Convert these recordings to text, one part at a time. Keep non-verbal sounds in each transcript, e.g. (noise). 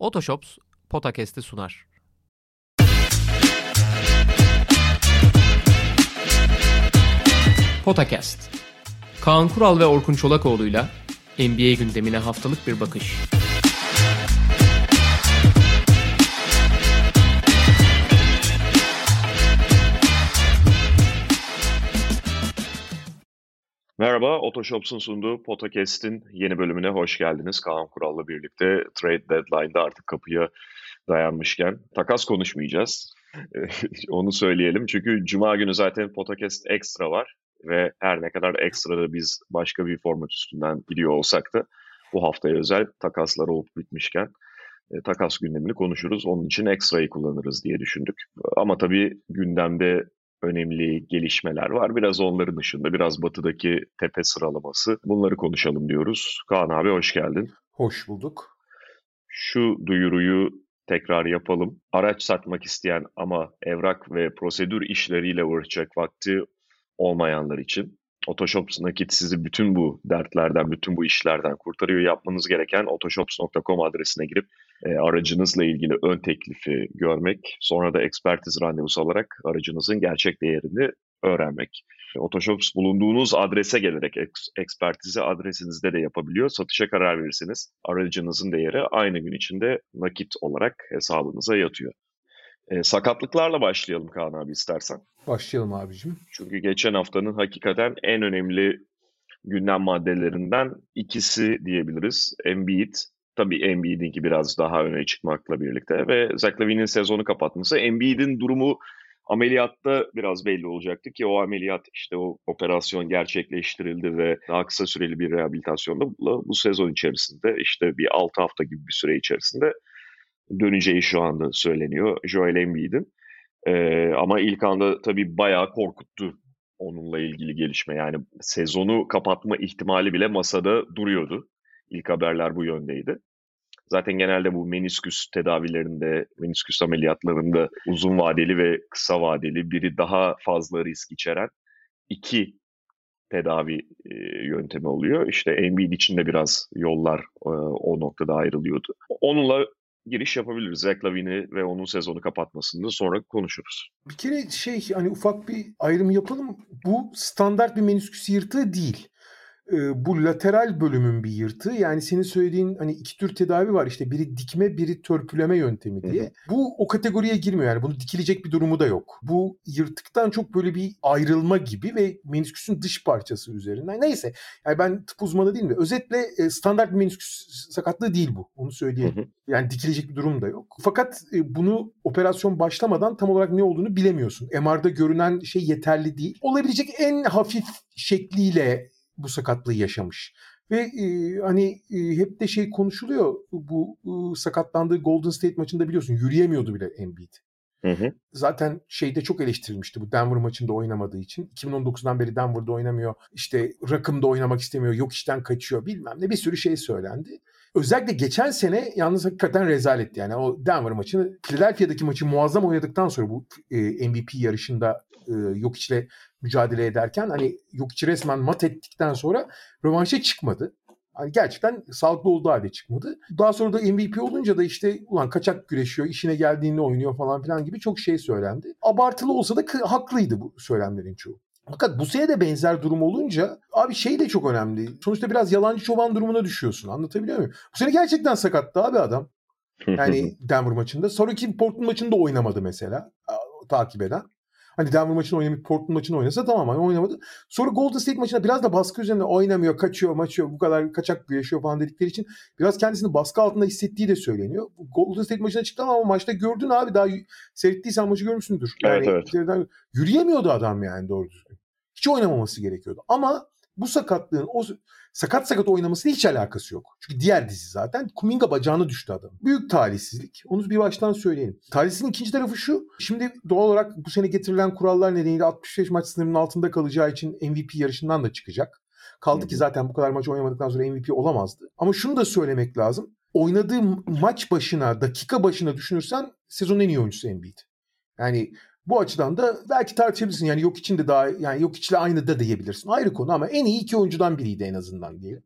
Otoshops Potakest'i sunar. Potakast. Kaan Kural ve Orkun Çolakoğlu'yla NBA gündemine haftalık bir bakış. Merhaba, Otoshops'un sunduğu Podcast'in yeni bölümüne hoş geldiniz. Kaan Kural'la birlikte Trade Deadline'da artık kapıya dayanmışken takas konuşmayacağız. (laughs) Onu söyleyelim çünkü Cuma günü zaten Podcast Extra var ve her ne kadar ekstra da biz başka bir format üstünden gidiyor olsak da bu haftaya özel takaslar olup bitmişken e, takas gündemini konuşuruz. Onun için ekstrayı kullanırız diye düşündük. Ama tabii gündemde önemli gelişmeler var. Biraz onların dışında, biraz batıdaki tepe sıralaması. Bunları konuşalım diyoruz. Kaan abi hoş geldin. Hoş bulduk. Şu duyuruyu tekrar yapalım. Araç satmak isteyen ama evrak ve prosedür işleriyle uğraşacak vakti olmayanlar için Otoshops nakit sizi bütün bu dertlerden, bütün bu işlerden kurtarıyor. Yapmanız gereken otoshops.com adresine girip e, aracınızla ilgili ön teklifi görmek, sonra da ekspertiz randevusu alarak aracınızın gerçek değerini öğrenmek. Otoshops bulunduğunuz adrese gelerek eks, ekspertizi adresinizde de yapabiliyor. Satışa karar verirseniz aracınızın değeri aynı gün içinde nakit olarak hesabınıza yatıyor. E, sakatlıklarla başlayalım Kaan abi istersen. Başlayalım abicim. Çünkü geçen haftanın hakikaten en önemli gündem maddelerinden ikisi diyebiliriz. Embiid, tabii Embiid'inki biraz daha öne çıkmakla birlikte ve Zach Lavine'in sezonu kapatması. Embiid'in durumu ameliyatta biraz belli olacaktı ki o ameliyat işte o operasyon gerçekleştirildi ve daha kısa süreli bir rehabilitasyonla bu sezon içerisinde işte bir 6 hafta gibi bir süre içerisinde döneceği şu anda söyleniyor Joel Embiid'in. Ee, ama ilk anda tabii bayağı korkuttu onunla ilgili gelişme. Yani sezonu kapatma ihtimali bile masada duruyordu. İlk haberler bu yöndeydi. Zaten genelde bu menisküs tedavilerinde, menisküs ameliyatlarında uzun vadeli ve kısa vadeli biri daha fazla risk içeren iki tedavi e, yöntemi oluyor. İşte Embiid için de biraz yollar e, o noktada ayrılıyordu. Onunla giriş yapabiliriz. Zach Lavine'i ve onun sezonu kapatmasını sonra konuşuruz. Bir kere şey hani ufak bir ayrım yapalım. Bu standart bir menisküs yırtığı değil bu lateral bölümün bir yırtığı. Yani senin söylediğin hani iki tür tedavi var işte biri dikme biri törpüleme yöntemi diye. Hı hı. Bu o kategoriye girmiyor yani bunu dikilecek bir durumu da yok. Bu yırtıktan çok böyle bir ayrılma gibi ve menisküsün dış parçası üzerinden. Neyse yani ben tıp uzmanı değilim de özetle standart bir menisküs sakatlığı değil bu. Onu söyleyeyim. Hı hı. Yani dikilecek bir durum da yok. Fakat bunu operasyon başlamadan tam olarak ne olduğunu bilemiyorsun. MR'da görünen şey yeterli değil. Olabilecek en hafif şekliyle bu sakatlığı yaşamış. Ve e, hani e, hep de şey konuşuluyor bu e, sakatlandığı Golden State maçında biliyorsun yürüyemiyordu bile Embiid. Hı hı. Zaten şeyde çok eleştirilmişti bu Denver maçında oynamadığı için. 2019'dan beri Denver'da oynamıyor. İşte rakımda oynamak istemiyor. Yok işten kaçıyor bilmem ne bir sürü şey söylendi. Özellikle geçen sene yalnız hakikaten rezaletti. Yani o Denver maçını Philadelphia'daki maçı muazzam oynadıktan sonra bu e, MVP yarışında e, yok içle mücadele ederken hani yok içi resmen mat ettikten sonra rövanşa çıkmadı. Hani gerçekten sağlıklı olduğu halde çıkmadı. Daha sonra da MVP olunca da işte ulan kaçak güreşiyor, işine geldiğinde oynuyor falan filan gibi çok şey söylendi. Abartılı olsa da haklıydı bu söylemlerin çoğu. Fakat bu sene de benzer durum olunca abi şey de çok önemli. Sonuçta biraz yalancı çoban durumuna düşüyorsun. Anlatabiliyor muyum? Bu sene gerçekten sakattı abi adam. (laughs) Yani Denver maçında. Sonraki Portland maçında oynamadı mesela. Takip eden. Hani Denver maçını oynamayıp Portland maçını oynasa tamam hani oynamadı. Sonra Golden State maçında biraz da baskı üzerine oynamıyor, kaçıyor, maçıyor, bu kadar kaçak yaşıyor falan dedikleri için biraz kendisini baskı altında hissettiği de söyleniyor. Golden State maçına çıktı ama maçta gördün abi daha seyrettiysen maçı görmüşsündür. Yani evet, evet. Yürüyemiyordu adam yani doğru düzgün. Hiç oynamaması gerekiyordu. Ama bu sakatlığın o sakat sakat oynamasıyla hiç alakası yok. Çünkü diğer dizi zaten Kuminga bacağına düştü adam. Büyük talihsizlik. Onu bir baştan söyleyelim. Talihsizliğin ikinci tarafı şu. Şimdi doğal olarak bu sene getirilen kurallar nedeniyle 65 maç sınırının altında kalacağı için MVP yarışından da çıkacak. Kaldı ki zaten bu kadar maç oynamadıktan sonra MVP olamazdı. Ama şunu da söylemek lazım. Oynadığı maç başına, dakika başına düşünürsen sezonun en iyi oyuncusu Embiid. Yani bu açıdan da belki tartışabilirsin. Yani yok için de daha yani yok içle aynı da diyebilirsin. Ayrı konu ama en iyi iki oyuncudan biriydi en azından diyelim.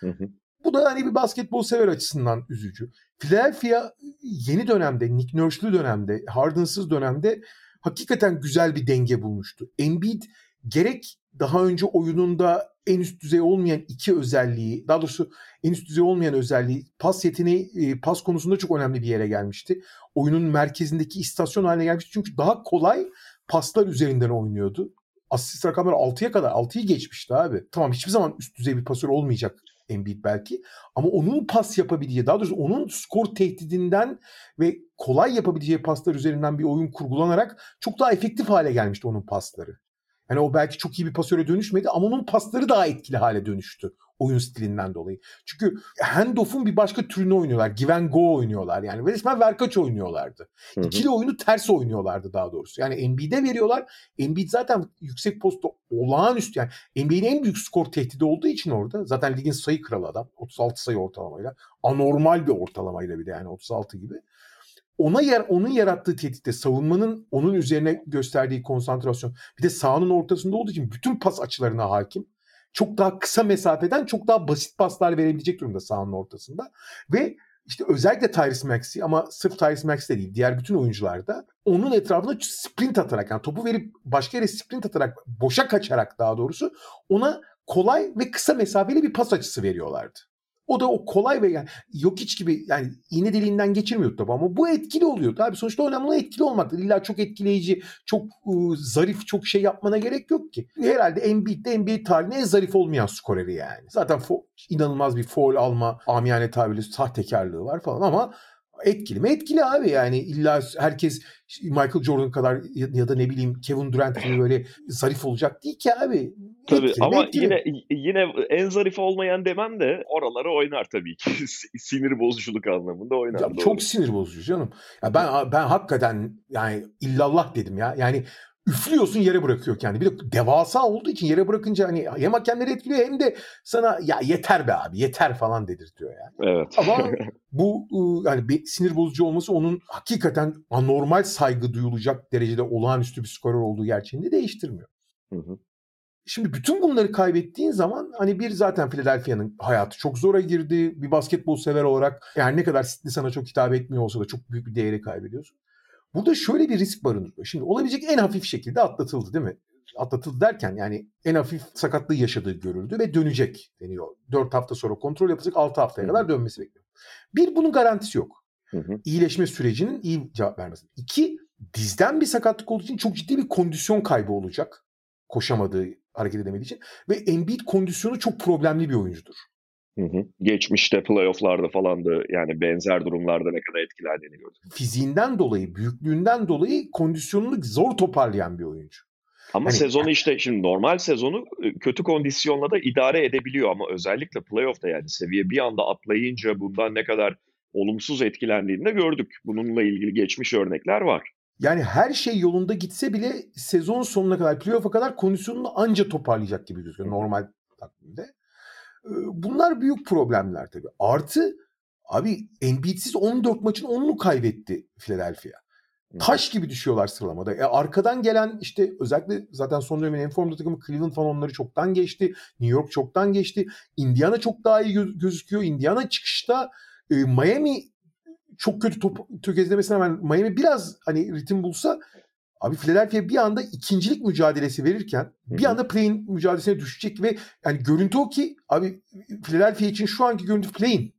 Hı hı. Bu da hani bir basketbol sever açısından üzücü. Philadelphia yeni dönemde, Nick Nurse'lü dönemde, Harden'sız dönemde hakikaten güzel bir denge bulmuştu. Embiid gerek daha önce oyununda en üst düzey olmayan iki özelliği, daha doğrusu en üst düzey olmayan özelliği, pas yeteneği, e, pas konusunda çok önemli bir yere gelmişti. Oyunun merkezindeki istasyon haline gelmişti. Çünkü daha kolay paslar üzerinden oynuyordu. Asist rakamları 6'ya kadar 6'yı geçmişti abi. Tamam hiçbir zaman üst düzey bir pasör olmayacak Embiid belki. Ama onun pas yapabileceği, daha doğrusu onun skor tehdidinden ve kolay yapabileceği paslar üzerinden bir oyun kurgulanarak çok daha efektif hale gelmişti onun pasları. Yani o belki çok iyi bir pasöre dönüşmedi ama onun pasları daha etkili hale dönüştü oyun stilinden dolayı. Çünkü handoff'un bir başka türünü oynuyorlar. Give and go oynuyorlar yani. Ve resmen verkaç oynuyorlardı. Hı hı. İkili oyunu ters oynuyorlardı daha doğrusu. Yani Embiid'e veriyorlar. Embiid zaten yüksek postta olağanüstü yani NBA'nin en büyük skor tehdidi olduğu için orada. Zaten ligin sayı kralı adam. 36 sayı ortalamayla. Anormal bir ortalamayla bir de yani 36 gibi ona yer onun yarattığı tehditte savunmanın onun üzerine gösterdiği konsantrasyon bir de sahanın ortasında olduğu için bütün pas açılarına hakim. Çok daha kısa mesafeden çok daha basit paslar verebilecek durumda sahanın ortasında. Ve işte özellikle Tyrese Maxey ama sırf Tyrese Maxey değil diğer bütün oyuncular da onun etrafında sprint atarak yani topu verip başka yere sprint atarak boşa kaçarak daha doğrusu ona kolay ve kısa mesafeli bir pas açısı veriyorlardı. O da o kolay ve yani yok hiç gibi yani iğne deliğinden geçirmiyordu tabii ama bu etkili oluyordu. Abi sonuçta önemli etkili olmaktır. İlla çok etkileyici, çok ıı, zarif, çok şey yapmana gerek yok ki. Herhalde Embiid'de NBA tarihinin en zarif olmayan skoreri yani. Zaten inanılmaz bir foul alma, amiyane tabirle sahtekarlığı var falan ama etkili mi? Etkili abi yani illa herkes Michael Jordan kadar ya da ne bileyim Kevin Durant gibi böyle zarif olacak değil ki abi. Tabii etkili ama etkili. yine yine en zarif olmayan demem de oraları oynar tabii ki. (laughs) sinir bozuculuk anlamında oynar. Ya, çok sinir bozucu canım. Ya ben ben hakikaten yani illallah dedim ya. Yani üflüyorsun yere bırakıyor kendi. Bir de devasa olduğu için yere bırakınca hani hem hakemleri etkiliyor hem de sana ya yeter be abi yeter falan dedirtiyor yani. Evet. Ama (laughs) bu yani bir sinir bozucu olması onun hakikaten anormal saygı duyulacak derecede olağanüstü bir skorer olduğu gerçeğini değiştirmiyor. Hı hı. Şimdi bütün bunları kaybettiğin zaman hani bir zaten Philadelphia'nın hayatı çok zora girdi. Bir basketbol sever olarak yani ne kadar Sidney sana çok hitap etmiyor olsa da çok büyük bir değeri kaybediyorsun. Burada şöyle bir risk barındırıyor. Şimdi olabilecek en hafif şekilde atlatıldı değil mi? Atlatıldı derken yani en hafif sakatlığı yaşadığı görüldü ve dönecek deniyor. 4 hafta sonra kontrol yapacak 6 haftaya kadar dönmesi bekleniyor. Bir bunun garantisi yok. İyileşme sürecinin iyi cevap vermesi. İki dizden bir sakatlık olduğu için çok ciddi bir kondisyon kaybı olacak. Koşamadığı, hareket edemediği için. Ve Embiid kondisyonu çok problemli bir oyuncudur. Hı hı. Geçmişte playofflarda falan da yani benzer durumlarda ne kadar etkilendiğini gördük. Fiziğinden dolayı, büyüklüğünden dolayı kondisyonunu zor toparlayan bir oyuncu. Ama hani, sezonu işte şimdi normal sezonu kötü kondisyonla da idare edebiliyor ama özellikle playoff'ta yani seviye bir anda atlayınca bundan ne kadar olumsuz etkilendiğini de gördük. Bununla ilgili geçmiş örnekler var. Yani her şey yolunda gitse bile sezon sonuna kadar, playoff'a kadar kondisyonunu anca toparlayacak gibi gözüküyor normal takvimde. Bunlar büyük problemler tabii. Artı abi Embiid'siz 14 maçın 10'unu kaybetti Philadelphia. Taş gibi düşüyorlar sıralamada. E arkadan gelen işte özellikle zaten son dönemin en formda takımı Cleveland falan onları çoktan geçti. New York çoktan geçti. Indiana çok daha iyi gö- gözüküyor. Indiana çıkışta e, Miami çok kötü top tökezlemesine rağmen Miami biraz hani ritim bulsa Abi Philadelphia bir anda ikincilik mücadelesi verirken bir anda play'in mücadelesine düşecek ve yani görüntü o ki abi Philadelphia için şu anki görüntü play'in.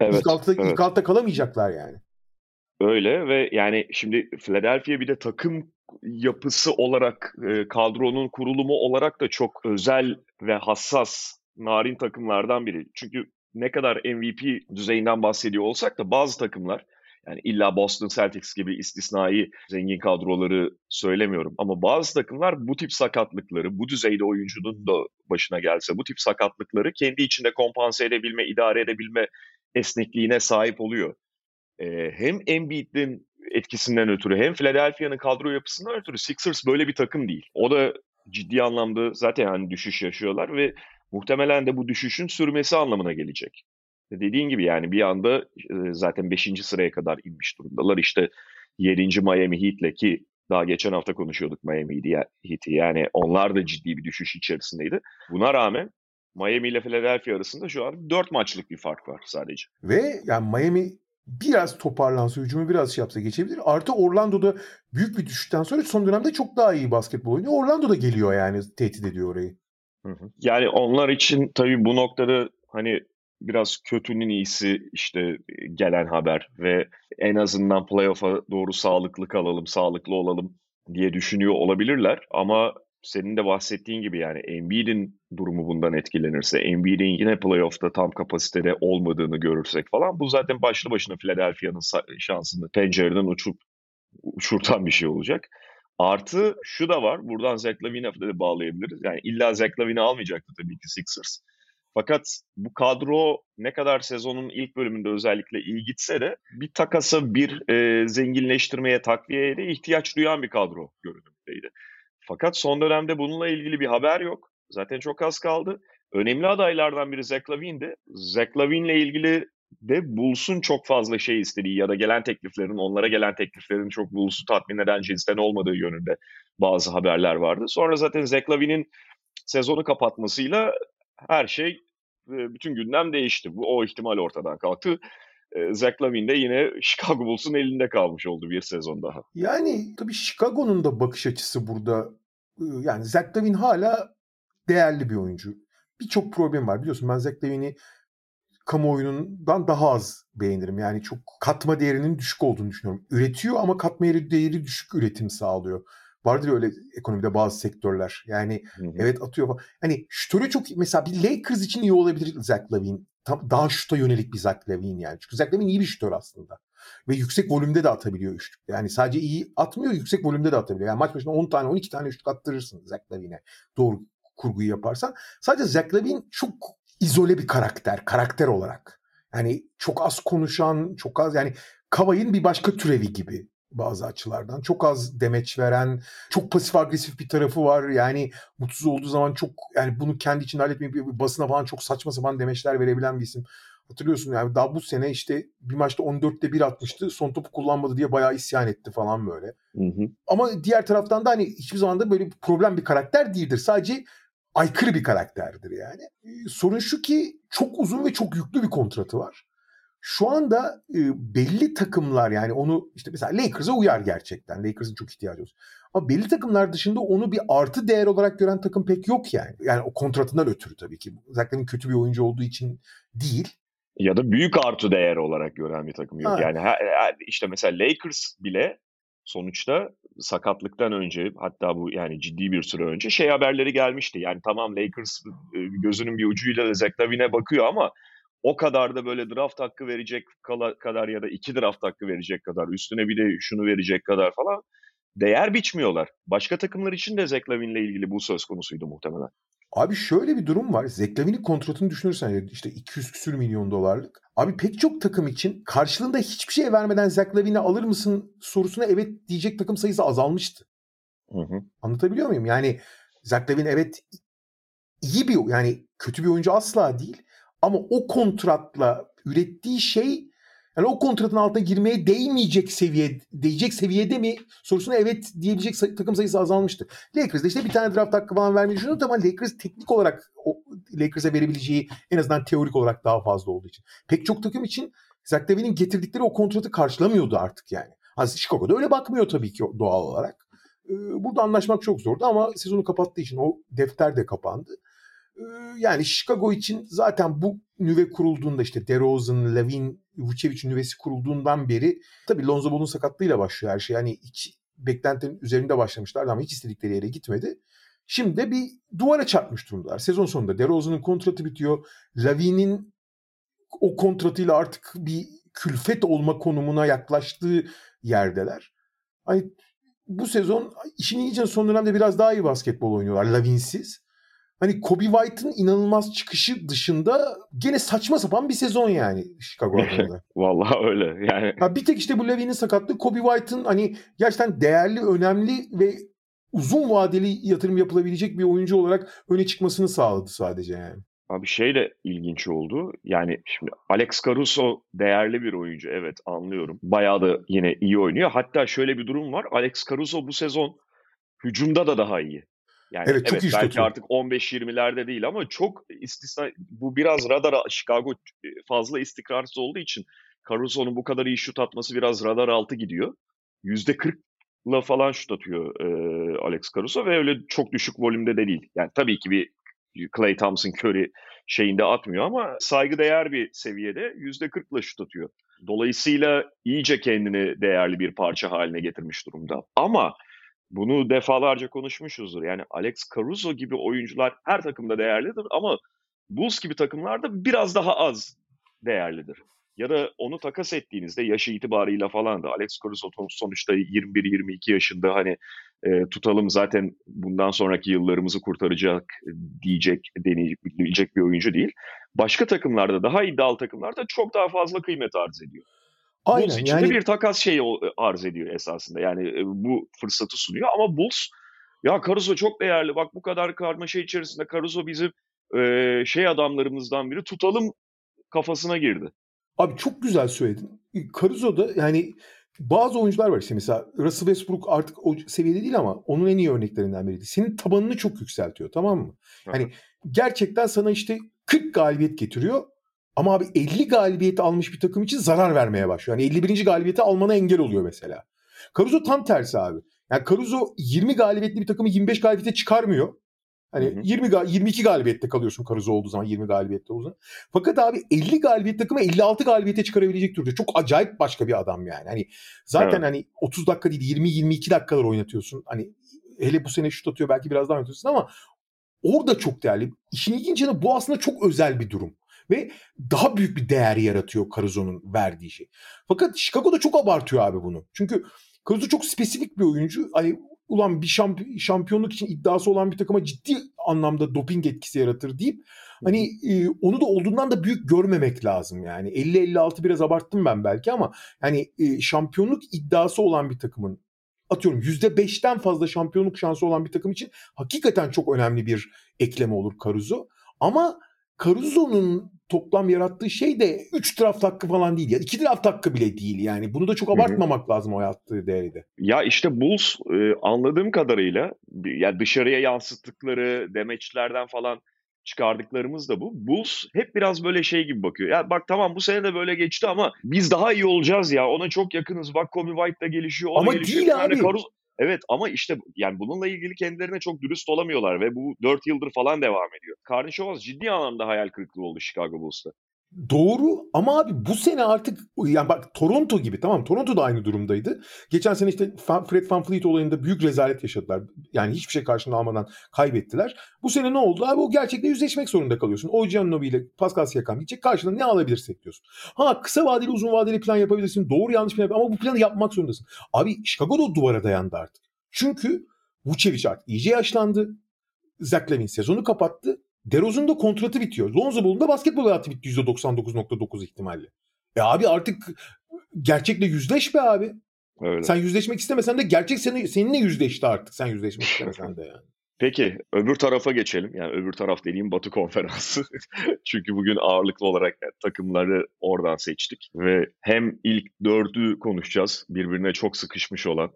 Evet, ilk, altta, evet. ilk altta kalamayacaklar yani. Öyle ve yani şimdi Philadelphia bir de takım yapısı olarak e, kadronun kurulumu olarak da çok özel ve hassas narin takımlardan biri. Çünkü ne kadar MVP düzeyinden bahsediyor olsak da bazı takımlar yani illa Boston Celtics gibi istisnai zengin kadroları söylemiyorum. Ama bazı takımlar bu tip sakatlıkları, bu düzeyde oyuncunun da başına gelse bu tip sakatlıkları kendi içinde kompanse edebilme, idare edebilme esnekliğine sahip oluyor. Ee, hem Embiid'in etkisinden ötürü hem Philadelphia'nın kadro yapısından ötürü Sixers böyle bir takım değil. O da ciddi anlamda zaten hani düşüş yaşıyorlar ve muhtemelen de bu düşüşün sürmesi anlamına gelecek. Dediğin gibi yani bir anda zaten 5. sıraya kadar inmiş durumdalar. İşte 7. Miami Heat'le ki daha geçen hafta konuşuyorduk Miami Heat'i yani onlar da ciddi bir düşüş içerisindeydi. Buna rağmen Miami ile Philadelphia arasında şu an 4 maçlık bir fark var sadece. Ve yani Miami biraz toparlansa, hücumu biraz şey yapsa geçebilir. Artı Orlando'da büyük bir düşüşten sonra son dönemde çok daha iyi basketbol oynuyor. Orlando da geliyor yani tehdit ediyor orayı. Yani onlar için tabii bu noktada hani biraz kötünün iyisi işte gelen haber ve en azından playoff'a doğru sağlıklı kalalım, sağlıklı olalım diye düşünüyor olabilirler. Ama senin de bahsettiğin gibi yani Embiid'in durumu bundan etkilenirse, Embiid'in yine playoff'ta tam kapasitede olmadığını görürsek falan bu zaten başlı başına Philadelphia'nın şansını pencereden uçup uçurtan bir şey olacak. Artı şu da var. Buradan Zach Lavine'e de bağlayabiliriz. Yani illa Zach Lavine'i almayacaktı tabii ki Sixers. Fakat bu kadro ne kadar sezonun ilk bölümünde özellikle iyi gitse de bir takasa, bir e, zenginleştirmeye, takviyeye de ihtiyaç duyan bir kadro görünümdeydi. Fakat son dönemde bununla ilgili bir haber yok. Zaten çok az kaldı. Önemli adaylardan biri Zach Lavine'di. Zach Lavine'le ilgili de Bulls'un çok fazla şey istediği ya da gelen tekliflerin, onlara gelen tekliflerin çok Bulls'u tatmin eden cinsten olmadığı yönünde bazı haberler vardı. Sonra zaten Zach Lavine'in sezonu kapatmasıyla her şey, bütün gündem değişti. Bu o ihtimal ortadan kalktı. Zach Lavine de yine (laughs) Chicago Bulls'un elinde kalmış oldu bir sezon daha. Yani tabii Chicago'nun da bakış açısı burada. Yani Zach Lavine hala değerli bir oyuncu. Birçok problem var. Biliyorsun ben Zach Lavine'i kamuoyundan daha az beğenirim. Yani çok katma değerinin düşük olduğunu düşünüyorum. Üretiyor ama katma değeri düşük üretim sağlıyor. Vardır öyle ekonomide bazı sektörler. Yani hı hı. evet atıyor. Hani şutörü çok mesela bir Lakers için iyi olabilir Zach Lavine. Tam, daha şuta yönelik bir Zach Lavine yani. Çünkü Zach Lavine iyi bir şutör aslında. Ve yüksek volümde de atabiliyor üçlük. Yani sadece iyi atmıyor, yüksek volümde de atabiliyor. Yani maç başına 10 tane, 12 tane üçlük attırırsın Zach Lavine'e. Doğru kurguyu yaparsan. Sadece Zach Lavine çok izole bir karakter, karakter olarak. Yani çok az konuşan, çok az yani Kavay'ın bir başka türevi gibi bazı açılardan. Çok az demeç veren, çok pasif agresif bir tarafı var. Yani mutsuz olduğu zaman çok yani bunu kendi için halletmeyip basına falan çok saçma sapan demeçler verebilen bir isim. Hatırlıyorsun yani daha bu sene işte bir maçta 14'te 1 atmıştı. Son topu kullanmadı diye bayağı isyan etti falan böyle. Hı hı. Ama diğer taraftan da hani hiçbir zaman da böyle problem bir karakter değildir. Sadece aykırı bir karakterdir yani. Sorun şu ki çok uzun ve çok yüklü bir kontratı var. Şu anda e, belli takımlar yani onu işte mesela Lakers'a uyar gerçekten. Lakers'ın çok ihtiyacı olur. Ama belli takımlar dışında onu bir artı değer olarak gören takım pek yok yani. Yani o kontratından ötürü tabii ki. Zaten kötü bir oyuncu olduğu için değil. Ya da büyük artı değer olarak gören bir takım yok. Ha. Yani işte mesela Lakers bile sonuçta sakatlıktan önce hatta bu yani ciddi bir süre önce şey haberleri gelmişti. Yani tamam Lakers e, gözünün bir ucuyla Zach Lavine'e bakıyor ama o kadar da böyle draft hakkı verecek kadar ya da iki draft hakkı verecek kadar üstüne bir de şunu verecek kadar falan değer biçmiyorlar. Başka takımlar için de Zach Lavine'le ilgili bu söz konusuydu muhtemelen. Abi şöyle bir durum var. Zach Lavine'in kontratını düşünürsen işte 200 küsür milyon dolarlık. Abi pek çok takım için karşılığında hiçbir şey vermeden Zach Lavine'i alır mısın sorusuna evet diyecek takım sayısı azalmıştı. Hı hı. Anlatabiliyor muyum? Yani Zach Lavine evet iyi bir yani kötü bir oyuncu asla değil. Ama o kontratla ürettiği şey yani o kontratın altına girmeye değmeyecek seviye, değecek seviyede mi sorusuna evet diyebilecek takım sayısı azalmıştı. Lakers'da işte bir tane draft hakkı falan vermeyi düşünüyordu ama Lakers teknik olarak Lakers'a verebileceği en azından teorik olarak daha fazla olduğu için. Pek çok takım için Zach Levine'in getirdikleri o kontratı karşılamıyordu artık yani. Ha, Chicago'da öyle bakmıyor tabii ki doğal olarak. Ee, burada anlaşmak çok zordu ama sezonu kapattığı için o defter de kapandı. Ee, yani Chicago için zaten bu nüve kurulduğunda işte DeRozan, Levin, Vucevic nüvesi kurulduğundan beri tabii Lonzo Ball'un sakatlığıyla başlıyor her şey. Yani hiç beklentinin üzerinde başlamışlardı ama hiç istedikleri yere gitmedi. Şimdi bir duvara çarpmış durumdalar. Sezon sonunda DeRozan'ın kontratı bitiyor. Lavin'in o kontratıyla artık bir külfet olma konumuna yaklaştığı yerdeler. Hani bu sezon işin iyice son dönemde biraz daha iyi basketbol oynuyorlar Lavin'siz. Hani Kobe White'ın inanılmaz çıkışı dışında gene saçma sapan bir sezon yani Chicago adına. (laughs) Vallahi öyle yani. Ha, bir tek işte bu Levy'nin sakatlığı Kobe White'ın hani gerçekten değerli, önemli ve uzun vadeli yatırım yapılabilecek bir oyuncu olarak öne çıkmasını sağladı sadece yani. Abi şey de ilginç oldu. Yani şimdi Alex Caruso değerli bir oyuncu. Evet anlıyorum. Bayağı da yine iyi oynuyor. Hatta şöyle bir durum var. Alex Caruso bu sezon hücumda da daha iyi. Yani evet, evet, belki tutuyor. artık 15-20'lerde değil ama çok istisna bu biraz radar Chicago fazla istikrarsız olduğu için Caruso'nun bu kadar iyi şut atması biraz radar altı gidiyor. %40'la falan şut atıyor e, Alex Caruso ve öyle çok düşük volümde de değil. Yani tabii ki bir Clay Thompson, Curry şeyinde atmıyor ama saygıdeğer bir seviyede %40'la şut atıyor. Dolayısıyla iyice kendini değerli bir parça haline getirmiş durumda. Ama bunu defalarca konuşmuşuzdur. Yani Alex Caruso gibi oyuncular her takımda değerlidir ama Bulls gibi takımlarda biraz daha az değerlidir. Ya da onu takas ettiğinizde yaşı itibarıyla falan da Alex Caruso sonuçta 21-22 yaşında hani e, tutalım zaten bundan sonraki yıllarımızı kurtaracak diyecek, deneyebilecek bir oyuncu değil. Başka takımlarda, daha iddialı takımlarda çok daha fazla kıymet arz ediyor. Aynen, Bulls için yani... bir takas şeyi arz ediyor esasında. Yani e, bu fırsatı sunuyor ama Bulls ya Caruso çok değerli. Bak bu kadar karmaşa içerisinde Caruso bizim e, şey adamlarımızdan biri tutalım kafasına girdi. Abi çok güzel söyledin. Caruso da yani bazı oyuncular var işte mesela Russell Westbrook artık o seviyede değil ama onun en iyi örneklerinden biriydi. Senin tabanını çok yükseltiyor tamam mı? Hani gerçekten sana işte 40 galibiyet getiriyor ama abi 50 galibiyeti almış bir takım için zarar vermeye başlıyor. Yani 51. galibiyeti almana engel oluyor mesela. Caruso tam tersi abi. Yani Caruso 20 galibiyetli bir takımı 25 galibiyete çıkarmıyor. Hani hı hı. 20 22 galibiyette kalıyorsun Caruso olduğu zaman 20 galibiyette olduğu zaman. Fakat abi 50 galibiyet takımı 56 galibiyete çıkarabilecek türde. Çok acayip başka bir adam yani. Hani zaten evet. hani 30 dakika değil 20 22 dakikalar oynatıyorsun. Hani hele bu sene şut atıyor belki biraz daha oynatıyorsun ama orada çok değerli. İşin ilginç yanı bu aslında çok özel bir durum ve daha büyük bir değer yaratıyor Caruso'nun verdiği şey. Fakat Chicago'da çok abartıyor abi bunu. Çünkü Caruso çok spesifik bir oyuncu. Hani ulan bir şamp- şampiyonluk için iddiası olan bir takıma ciddi anlamda doping etkisi yaratır deyip hani e, onu da olduğundan da büyük görmemek lazım yani. 50-56 biraz abarttım ben belki ama hani e, şampiyonluk iddiası olan bir takımın atıyorum %5'ten fazla şampiyonluk şansı olan bir takım için hakikaten çok önemli bir ekleme olur Caruso. Ama Caruso'nun toplam yarattığı şey de 3 draft hakkı falan değil ya. 2 draft hakkı bile değil yani. Bunu da çok abartmamak Hı-hı. lazım o yarattığı değeri de. Ya işte Bulls e, anladığım kadarıyla ya dışarıya yansıttıkları demeçlerden falan çıkardıklarımız da bu. Bulls hep biraz böyle şey gibi bakıyor. Ya bak tamam bu sene de böyle geçti ama biz daha iyi olacağız ya. Ona çok yakınız. Bak Kobe White da gelişiyor. Ama gelişiyor. değil abi. Caruso... Evet ama işte yani bununla ilgili kendilerine çok dürüst olamıyorlar ve bu 4 yıldır falan devam ediyor. Karnişovas ciddi anlamda hayal kırıklığı oldu Chicago Bulls'ta. Doğru ama abi bu sene artık yani bak Toronto gibi tamam Toronto da aynı durumdaydı. Geçen sene işte Fred Van Fleet olayında büyük rezalet yaşadılar. Yani hiçbir şey karşılığında almadan kaybettiler. Bu sene ne oldu? Abi o gerçekle yüzleşmek zorunda kalıyorsun. O Giannobi ile Pascal Siakam gidecek karşılığında ne alabilirsek diyorsun. Ha kısa vadeli uzun vadeli plan yapabilirsin. Doğru yanlış plan ama bu planı yapmak zorundasın. Abi Chicago da duvara dayandı artık. Çünkü Vucevic artık iyice yaşlandı. Zach Lavin sezonu kapattı. DeRozan'ın da kontratı bitiyor. Lonzo Ball'un da basketbol hayatı bitti %99.9 ihtimalle. E abi artık gerçekle yüzleş be abi. Öyle. Sen yüzleşmek istemesen de gerçek seni, seninle yüzleşti artık sen yüzleşmek istemesen de yani. Peki öbür tarafa geçelim. Yani öbür taraf dediğim Batı Konferansı. (laughs) Çünkü bugün ağırlıklı olarak takımları oradan seçtik. Ve hem ilk dördü konuşacağız. Birbirine çok sıkışmış olan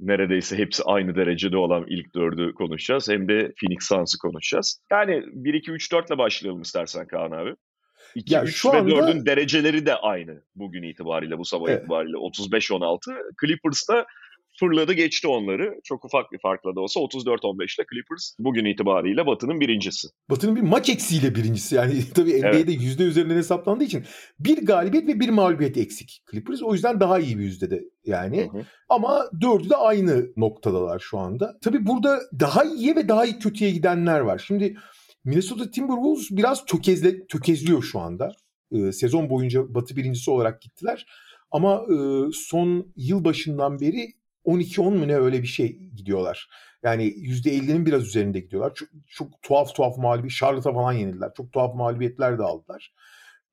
neredeyse hepsi aynı derecede olan ilk dördü konuşacağız. Hem de Phoenix Suns'ı konuşacağız. Yani 1-2-3-4 ile başlayalım istersen Kaan abi. 2, ya 3 şu ve anda... 4'ün dereceleri de aynı bugün itibariyle, bu sabah evet. itibariyle. 35-16. Clippers'ta fırladı geçti onları. Çok ufak bir farkla da olsa 34-15 ile Clippers bugün itibariyle Batı'nın birincisi. Batı'nın bir maç eksiğiyle birincisi. Yani (laughs) tabii NBA'de evet. yüzde üzerinden hesaplandığı için bir galibiyet ve bir mağlubiyet eksik Clippers. O yüzden daha iyi bir yüzde de yani. Hı hı. Ama dördü de aynı noktadalar şu anda. Tabii burada daha iyiye ve daha iyi kötüye gidenler var. Şimdi Minnesota Timberwolves biraz tökezle, tökezliyor şu anda. Ee, sezon boyunca Batı birincisi olarak gittiler. Ama e, son yıl başından beri 12-10 mu ne öyle bir şey gidiyorlar. Yani %50'nin biraz üzerinde gidiyorlar. Çok, çok tuhaf tuhaf mağlubi. Charlotte'a falan yenildiler. Çok tuhaf mağlubiyetler de aldılar.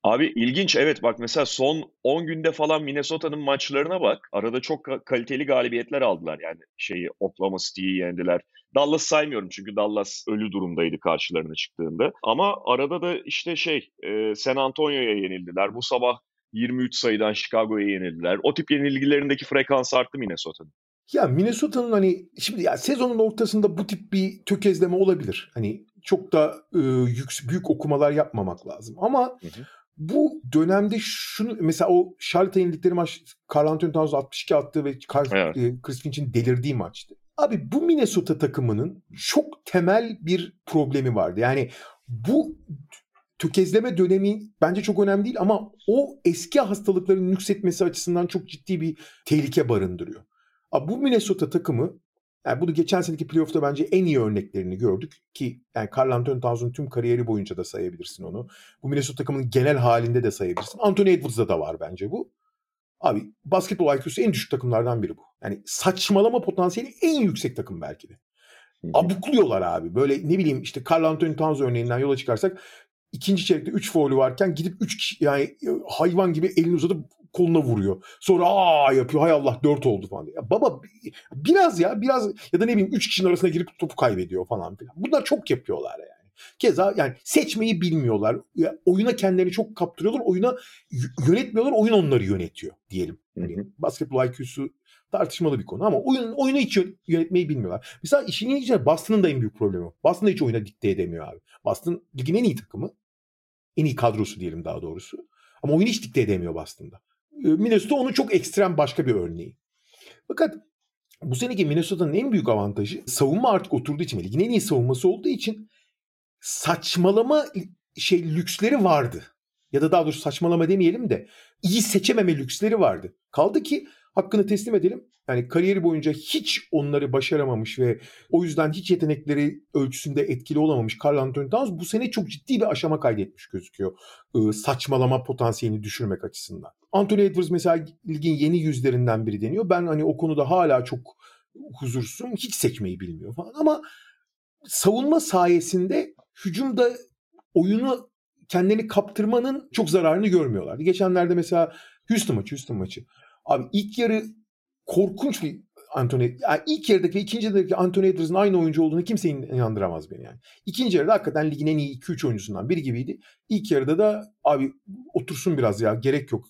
Abi ilginç evet bak mesela son 10 günde falan Minnesota'nın maçlarına bak. Arada çok kaliteli galibiyetler aldılar. Yani şeyi Oklahoma City'yi yendiler. Dallas saymıyorum çünkü Dallas ölü durumdaydı karşılarına çıktığında. Ama arada da işte şey San Antonio'ya yenildiler. Bu sabah 23 sayıdan Chicago'ya yenildiler. O tip yenilgilerindeki frekans arttı Minnesota'nın. Ya Minnesota'nın hani şimdi ya sezonun ortasında bu tip bir tökezleme olabilir. Hani çok da e, yük, büyük okumalar yapmamak lazım. Ama hı hı. bu dönemde şunu mesela o Charlotte'a yenildikleri maç Carl Anthony Towns 62 attı ve Carl, evet. e, Chris Finch'in delirdiği maçtı. Abi bu Minnesota takımının çok temel bir problemi vardı. Yani bu tökezleme dönemi bence çok önemli değil ama o eski hastalıkların nüksetmesi açısından çok ciddi bir tehlike barındırıyor. Abi bu Minnesota takımı yani bunu geçen seneki playoff'ta bence en iyi örneklerini gördük ki yani Carl Anthony Towns'un tüm kariyeri boyunca da sayabilirsin onu. Bu Minnesota takımının genel halinde de sayabilirsin. Anthony Edwards'da da var bence bu. Abi basketbol IQ'su en düşük takımlardan biri bu. Yani saçmalama potansiyeli en yüksek takım belki de. Abukluyorlar abi. Böyle ne bileyim işte Carl Anthony Towns örneğinden yola çıkarsak ikinci çeyrekte 3 faulü varken gidip 3 kişi yani hayvan gibi elini uzatıp koluna vuruyor. Sonra aa yapıyor hay Allah 4 oldu falan. Ya baba biraz ya biraz ya da ne bileyim 3 kişinin arasına girip topu kaybediyor falan filan. Bunlar çok yapıyorlar yani. Keza yani seçmeyi bilmiyorlar. Ya, oyuna kendilerini çok kaptırıyorlar. Oyuna yönetmiyorlar. Oyun onları yönetiyor diyelim. Yani basketbol IQ'su tartışmalı bir konu ama oyun oyunu hiç yönetmeyi bilmiyorlar. Mesela işin ilginci Boston'ın da en büyük problemi. Boston hiç oyuna dikte edemiyor abi. Boston ligin en iyi takımı. En iyi kadrosu diyelim daha doğrusu. Ama oyunu hiç dikte edemiyor Boston'da. Ee, Minnesota onun çok ekstrem başka bir örneği. Fakat bu seneki Minnesota'nın en büyük avantajı savunma artık oturduğu için, ligin en iyi savunması olduğu için saçmalama şey lüksleri vardı. Ya da daha doğrusu saçmalama demeyelim de iyi seçememe lüksleri vardı. Kaldı ki hakkını teslim edelim. Yani kariyeri boyunca hiç onları başaramamış ve o yüzden hiç yetenekleri ölçüsünde etkili olamamış Carl Anthony Towns bu sene çok ciddi bir aşama kaydetmiş gözüküyor. Ee, saçmalama potansiyelini düşürmek açısından. Anthony Edwards mesela ligin yeni yüzlerinden biri deniyor. Ben hani o konuda hala çok huzursuzum. Hiç seçmeyi bilmiyor falan ama savunma sayesinde hücumda oyunu kendini kaptırmanın çok zararını görmüyorlardı. Geçenlerde mesela Houston maçı, Houston maçı. Abi ilk yarı korkunç bir Anthony, yani ilk yarıdaki ve ikinci yarıdaki Anthony Edwards'ın aynı oyuncu olduğunu kimse inandıramaz beni yani. İkinci yarıda hakikaten ligin en iyi 2-3 oyuncusundan biri gibiydi. İlk yarıda da abi otursun biraz ya gerek yok.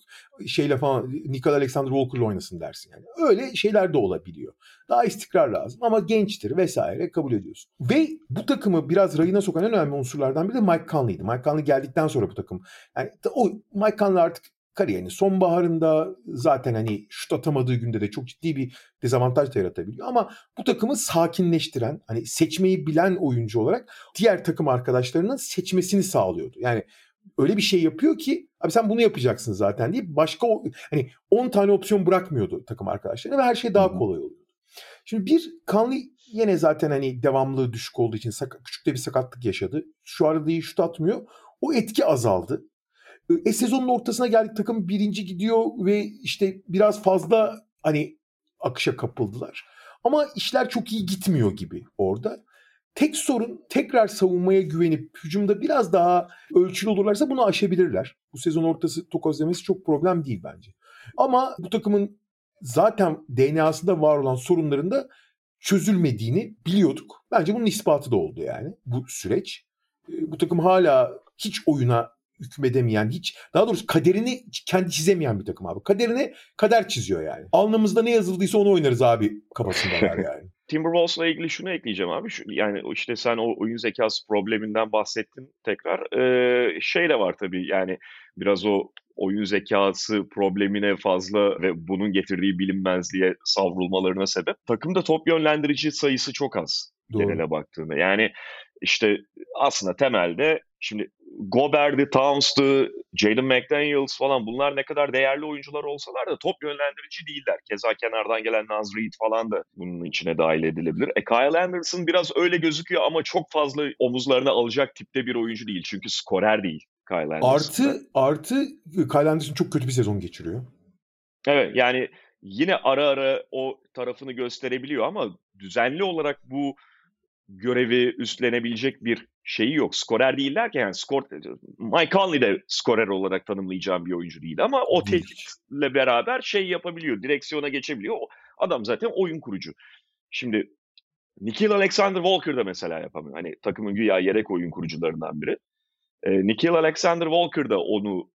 Şeyle falan Nikola Alexander Walker'la oynasın dersin yani. Öyle şeyler de olabiliyor. Daha istikrar lazım ama gençtir vesaire kabul ediyorsun. Ve bu takımı biraz rayına sokan en önemli unsurlardan biri de Mike Conley'di. Mike Conley geldikten sonra bu takım. Yani o Mike Conley artık kariyerinin sonbaharında zaten hani şut atamadığı günde de çok ciddi bir dezavantaj da yaratabiliyor. Ama bu takımı sakinleştiren, hani seçmeyi bilen oyuncu olarak diğer takım arkadaşlarının seçmesini sağlıyordu. Yani öyle bir şey yapıyor ki abi sen bunu yapacaksın zaten diye başka hani 10 tane opsiyon bırakmıyordu takım arkadaşlarına ve her şey daha kolay oluyordu. Şimdi bir Conley yine zaten hani devamlı düşük olduğu için sak- küçük de bir sakatlık yaşadı. Şu arada iyi şut atmıyor. O etki azaldı. E, sezonun ortasına geldik takım birinci gidiyor ve işte biraz fazla hani akışa kapıldılar. Ama işler çok iyi gitmiyor gibi orada. Tek sorun tekrar savunmaya güvenip hücumda biraz daha ölçülü olurlarsa bunu aşabilirler. Bu sezon ortası tokozlemesi çok problem değil bence. Ama bu takımın zaten DNA'sında var olan sorunların da çözülmediğini biliyorduk. Bence bunun ispatı da oldu yani bu süreç. E, bu takım hala hiç oyuna hükmedemeyen, hiç daha doğrusu kaderini kendi çizemeyen bir takım abi. Kaderini kader çiziyor yani. Alnımızda ne yazıldıysa onu oynarız abi kafasındalar yani. (laughs) Timberwolves'la ilgili şunu ekleyeceğim abi. Şu, yani işte sen o oyun zekası probleminden bahsettin tekrar. Ee, şey de var tabii yani biraz o oyun zekası problemine fazla ve bunun getirdiği bilinmezliğe savrulmalarına sebep. Takımda top yönlendirici sayısı çok az Doğru. genele baktığında. Yani işte aslında temelde şimdi Gobert'di, Towns'tu, Jaden McDaniels falan bunlar ne kadar değerli oyuncular olsalar da top yönlendirici değiller. Keza kenardan gelen Naz Reed falan da bunun içine dahil edilebilir. E Kyle Anderson biraz öyle gözüküyor ama çok fazla omuzlarına alacak tipte bir oyuncu değil. Çünkü skorer değil Kyle Anderson. Artı, artı Kyle Anderson çok kötü bir sezon geçiriyor. Evet yani yine ara ara o tarafını gösterebiliyor ama düzenli olarak bu görevi üstlenebilecek bir şeyi yok. Skorer değiller ki yani skor Mike Conley de skorer olarak tanımlayacağım bir oyuncu değil ama o tehditle beraber şey yapabiliyor. Direksiyona geçebiliyor. Adam zaten oyun kurucu. Şimdi Nikhil Alexander Walker da mesela yapamıyor. Hani takımın güya yedek oyun kurucularından biri. E, Nikhil Alexander Walker da onu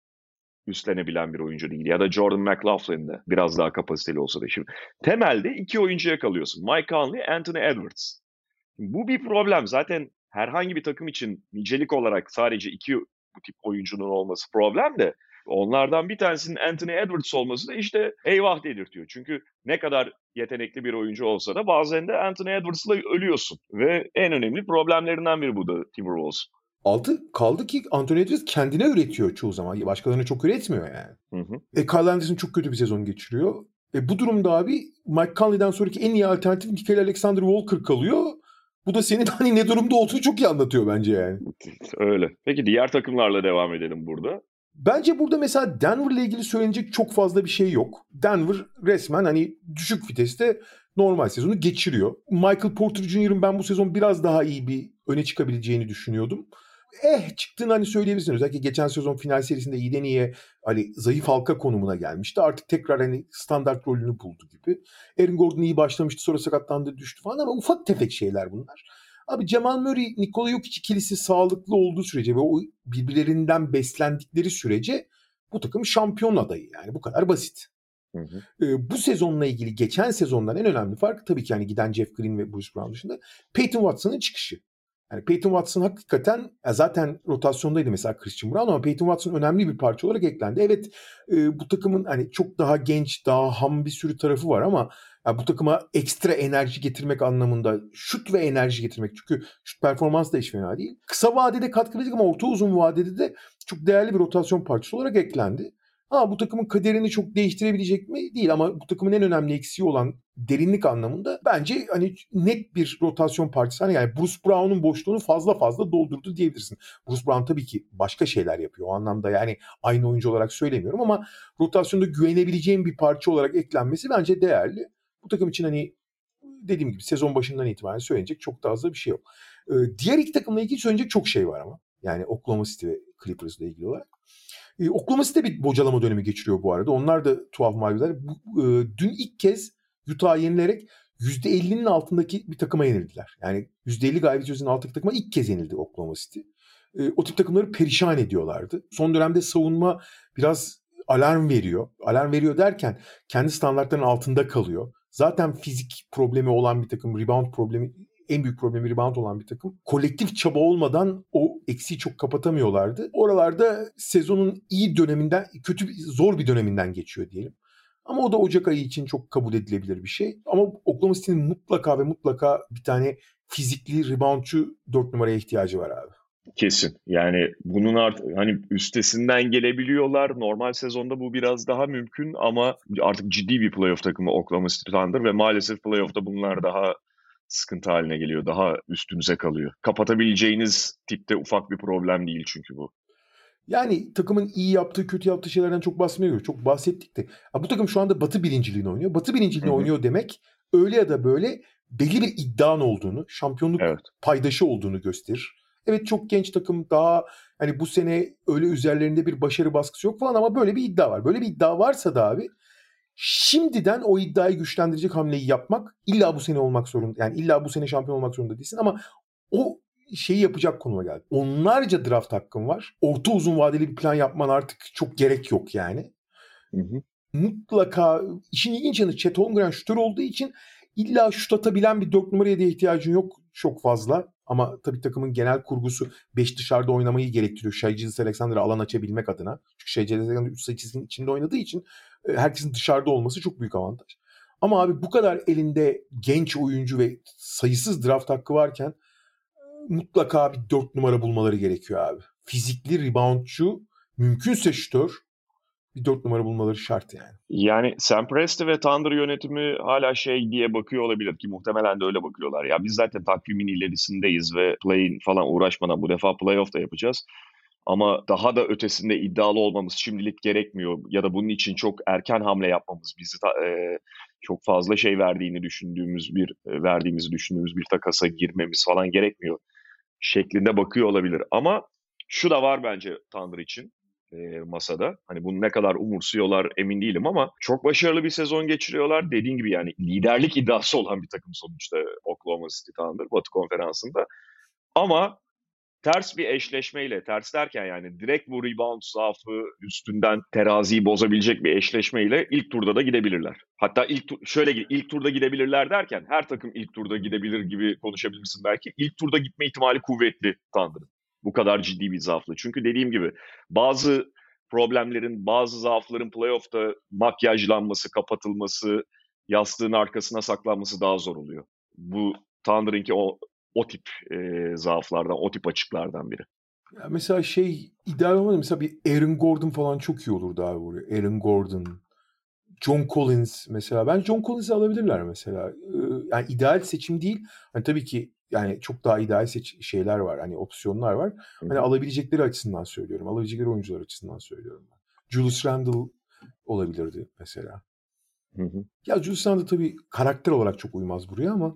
üstlenebilen bir oyuncu değil. Ya da Jordan McLaughlin de biraz daha kapasiteli olsa da. Şimdi temelde iki oyuncuya kalıyorsun. Mike Conley, Anthony Edwards. Bu bir problem. Zaten herhangi bir takım için nicelik olarak sadece iki bu tip oyuncunun olması problem de onlardan bir tanesinin Anthony Edwards olması da işte eyvah dedirtiyor. Çünkü ne kadar yetenekli bir oyuncu olsa da bazen de Anthony Edwards'la ölüyorsun. Ve en önemli problemlerinden biri bu da Timberwolves. Altı kaldı ki Anthony Edwards kendine üretiyor çoğu zaman. Başkalarına çok üretmiyor yani. Hı hı. E, Kyle Anderson çok kötü bir sezon geçiriyor. E, bu durumda abi Mike Conley'den sonraki en iyi alternatif Nickel Alexander Walker kalıyor. Bu da senin (laughs) hani ne durumda olduğunu çok iyi anlatıyor bence yani. Öyle. Peki diğer takımlarla devam edelim burada. Bence burada mesela Denver ile ilgili söylenecek çok fazla bir şey yok. Denver resmen hani düşük viteste normal sezonu geçiriyor. Michael Porter Jr.'ın ben bu sezon biraz daha iyi bir öne çıkabileceğini düşünüyordum eh çıktığını hani söyleyebilirsin. Özellikle geçen sezon final serisinde iyiden iyiye hani zayıf halka konumuna gelmişti. Artık tekrar hani standart rolünü buldu gibi. Aaron Gordon iyi başlamıştı sonra sakatlandı düştü falan ama ufak tefek şeyler bunlar. Abi Cemal Murray, Nikola Jokic ikilisi sağlıklı olduğu sürece ve o birbirlerinden beslendikleri sürece bu takım şampiyon adayı yani bu kadar basit. Hı hı. Ee, bu sezonla ilgili geçen sezondan en önemli fark tabii ki hani giden Jeff Green ve Bruce Brown dışında Peyton Watson'ın çıkışı. Yani Peyton Watson hakikaten zaten rotasyondaydı mesela Christian Brown ama Peyton Watson önemli bir parça olarak eklendi. Evet e, bu takımın hani çok daha genç, daha ham bir sürü tarafı var ama yani bu takıma ekstra enerji getirmek anlamında şut ve enerji getirmek çünkü şut performans da hiç fena değil. Kısa vadede katkı verecek ama orta uzun vadede de çok değerli bir rotasyon parçası olarak eklendi. Ha bu takımın kaderini çok değiştirebilecek mi? Değil ama bu takımın en önemli eksiği olan derinlik anlamında bence hani net bir rotasyon partisi. Hani yani Bruce Brown'un boşluğunu fazla fazla doldurdu diyebilirsin. Bruce Brown tabii ki başka şeyler yapıyor. O anlamda yani aynı oyuncu olarak söylemiyorum ama rotasyonda güvenebileceğim bir parça olarak eklenmesi bence değerli. Bu takım için hani dediğim gibi sezon başından itibaren söyleyecek çok da fazla bir şey yok. Ee, diğer iki takımla ilgili söyleyecek çok şey var ama. Yani Oklahoma City ve Clippers ile ilgili olarak. E, Oklahoma City bir bocalama dönemi geçiriyor bu arada. Onlar da tuhaf mağlubiyetler. E, dün ilk kez Utah'ı yenilerek %50'nin altındaki bir takıma yenildiler. Yani %50 galibiyet yüzünün altındaki takıma ilk kez yenildi Oklahoma City. E, o tip takımları perişan ediyorlardı. Son dönemde savunma biraz alarm veriyor. Alarm veriyor derken kendi standartlarının altında kalıyor. Zaten fizik problemi olan bir takım, rebound problemi en büyük problemi rebound olan bir takım. Kolektif çaba olmadan o eksiği çok kapatamıyorlardı. Oralarda sezonun iyi döneminden, kötü zor bir döneminden geçiyor diyelim. Ama o da Ocak ayı için çok kabul edilebilir bir şey. Ama Oklahoma City'nin mutlaka ve mutlaka bir tane fizikli reboundçu 4 numaraya ihtiyacı var abi. Kesin. Yani bunun artık hani üstesinden gelebiliyorlar. Normal sezonda bu biraz daha mümkün ama artık ciddi bir playoff takımı Oklahoma City Thunder ve maalesef playoff'ta bunlar daha sıkıntı haline geliyor. Daha üstünüze kalıyor. Kapatabileceğiniz tipte ufak bir problem değil çünkü bu. Yani takımın iyi yaptığı, kötü yaptığı şeylerden çok bahsetmiyor. Çok bahsettik de. Ya bu takım şu anda Batı birinciliğini oynuyor. Batı birinciliğini Hı-hı. oynuyor demek öyle ya da böyle belli bir iddian olduğunu, şampiyonluk evet. paydaşı olduğunu gösterir. Evet çok genç takım daha hani bu sene öyle üzerlerinde bir başarı baskısı yok falan ama böyle bir iddia var. Böyle bir iddia varsa da abi şimdiden o iddiayı güçlendirecek hamleyi yapmak illa bu sene olmak zorunda. Yani illa bu sene şampiyon olmak zorunda değilsin ama o şeyi yapacak konuma geldi. Onlarca draft hakkın var. Orta uzun vadeli bir plan yapman artık çok gerek yok yani. Hı hı. Mutlaka işin ilginç yanı Chet Holmgren şutör olduğu için illa şut atabilen bir 4 numaraya da ihtiyacın yok çok fazla. Ama tabii takımın genel kurgusu 5 dışarıda oynamayı gerektiriyor. Shai Alexander'a alan açabilmek adına. Çünkü Shai Alexander 3 sayısının içinde oynadığı için e, herkesin dışarıda olması çok büyük avantaj. Ama abi bu kadar elinde genç oyuncu ve sayısız draft hakkı varken e, mutlaka bir dört numara bulmaları gerekiyor abi. Fizikli reboundçu, mümkünse şütör bir dört numara bulmaları şart yani. Yani Sam Presti ve Thunder yönetimi hala şey diye bakıyor olabilir ki muhtemelen de öyle bakıyorlar. Ya biz zaten takvimin ilerisindeyiz ve play'in falan uğraşmadan bu defa playoff da yapacağız. Ama daha da ötesinde iddialı olmamız şimdilik gerekmiyor ya da bunun için çok erken hamle yapmamız bizi e, çok fazla şey verdiğini düşündüğümüz bir e, verdiğimizi düşündüğümüz bir takasa girmemiz falan gerekmiyor şeklinde bakıyor olabilir. Ama şu da var bence Tanrı için e, masada. Hani bunu ne kadar umursuyorlar emin değilim ama çok başarılı bir sezon geçiriyorlar. Dediğin gibi yani liderlik iddiası (laughs) olan bir takım sonuçta Oklahoma City Thunder Batı Konferansı'nda. Ama ters bir eşleşmeyle, ters derken yani direkt bu rebound zaafı üstünden teraziyi bozabilecek bir eşleşmeyle ilk turda da gidebilirler. Hatta ilk tur, şöyle ilk turda gidebilirler derken her takım ilk turda gidebilir gibi konuşabilirsin belki. İlk turda gitme ihtimali kuvvetli Thunder'ın. Bu kadar ciddi bir zaaflı. Çünkü dediğim gibi bazı problemlerin, bazı zaafların playoff'ta makyajlanması, kapatılması, yastığın arkasına saklanması daha zor oluyor. Bu Thunder'ınki o o tip e, zaaflardan, o tip açıklardan biri. Ya mesela şey ideal olmadı. Mesela bir Aaron Gordon falan çok iyi olurdu abi buraya. Aaron Gordon, John Collins mesela. Ben John Collins'i alabilirler mesela. Yani ideal seçim değil. Hani tabii ki yani çok daha ideal seç şeyler var. Hani opsiyonlar var. Hani Hı-hı. alabilecekleri açısından söylüyorum. Alabilecekleri oyuncular açısından söylüyorum. Julius Randle olabilirdi mesela. Hı-hı. Ya Julius Randle tabii karakter olarak çok uymaz buraya ama